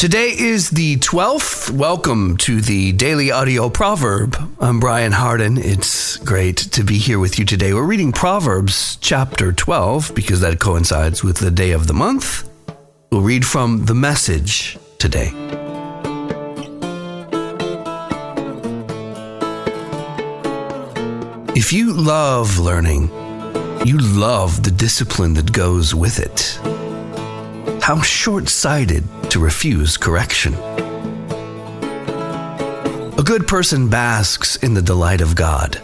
Today is the 12th. Welcome to the Daily Audio Proverb. I'm Brian Hardin. It's great to be here with you today. We're reading Proverbs chapter 12 because that coincides with the day of the month. We'll read from the message today. If you love learning, you love the discipline that goes with it. How short sighted to refuse correction. A good person basks in the delight of God,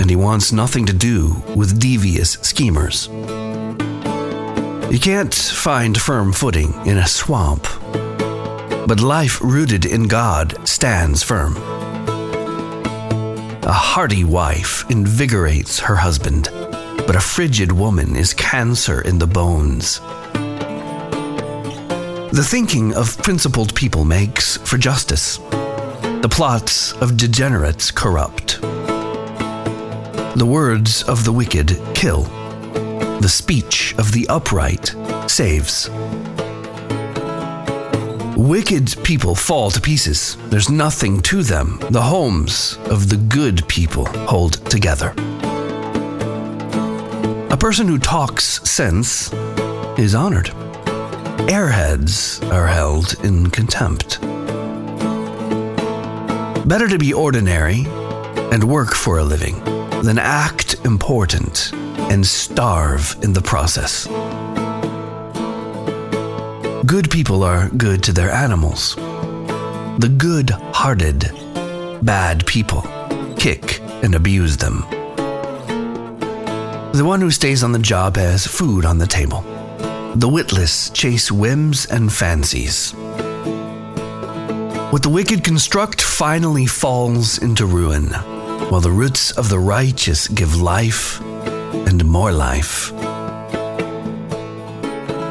and he wants nothing to do with devious schemers. You can't find firm footing in a swamp, but life rooted in God stands firm. A hearty wife invigorates her husband, but a frigid woman is cancer in the bones. The thinking of principled people makes for justice. The plots of degenerates corrupt. The words of the wicked kill. The speech of the upright saves. Wicked people fall to pieces. There's nothing to them. The homes of the good people hold together. A person who talks sense is honored airheads are held in contempt. Better to be ordinary and work for a living than act important and starve in the process. Good people are good to their animals. The good hearted, bad people kick and abuse them. The one who stays on the job has food on the table. The witless chase whims and fancies. What the wicked construct finally falls into ruin, while the roots of the righteous give life and more life.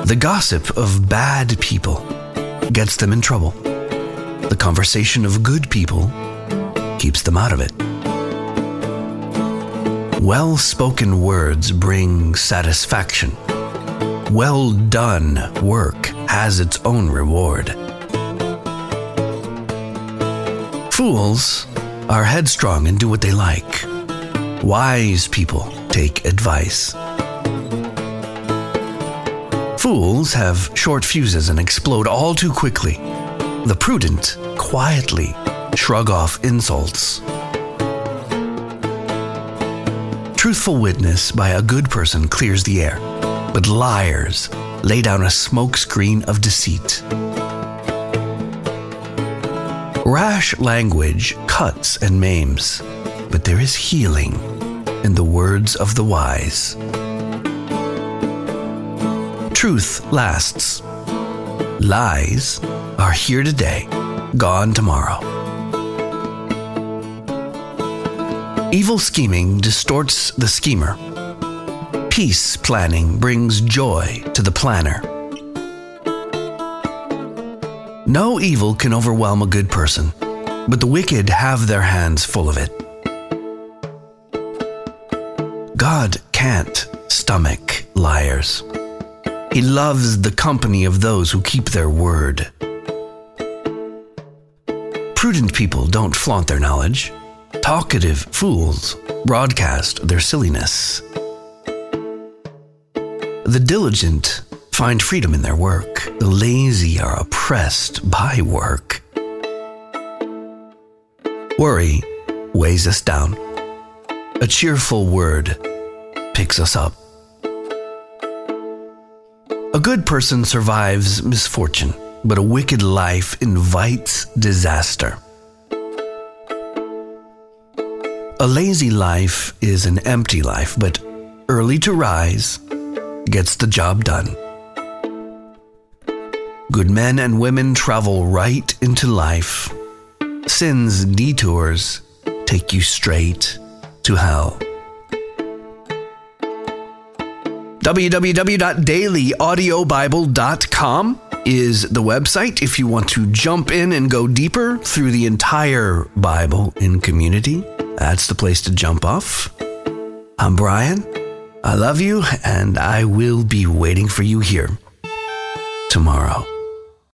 The gossip of bad people gets them in trouble. The conversation of good people keeps them out of it. Well spoken words bring satisfaction well done work has its own reward. Fools are headstrong and do what they like. Wise people take advice. Fools have short fuses and explode all too quickly. The prudent quietly shrug off insults. Truthful witness by a good person clears the air but liars lay down a smokescreen of deceit. Rash language cuts and maims, but there is healing in the words of the wise. Truth lasts. Lies are here today, gone tomorrow. Evil scheming distorts the schemer Peace planning brings joy to the planner. No evil can overwhelm a good person, but the wicked have their hands full of it. God can't stomach liars. He loves the company of those who keep their word. Prudent people don't flaunt their knowledge. Talkative fools broadcast their silliness. The diligent find freedom in their work. The lazy are oppressed by work. Worry weighs us down. A cheerful word picks us up. A good person survives misfortune, but a wicked life invites disaster. A lazy life is an empty life, but early to rise gets the job done. Good men and women travel right into life. Sin's detours take you straight to hell. www.dailyaudiobible.com is the website if you want to jump in and go deeper through the entire Bible in community. That's the place to jump off. I'm Brian. I love you, and I will be waiting for you here tomorrow.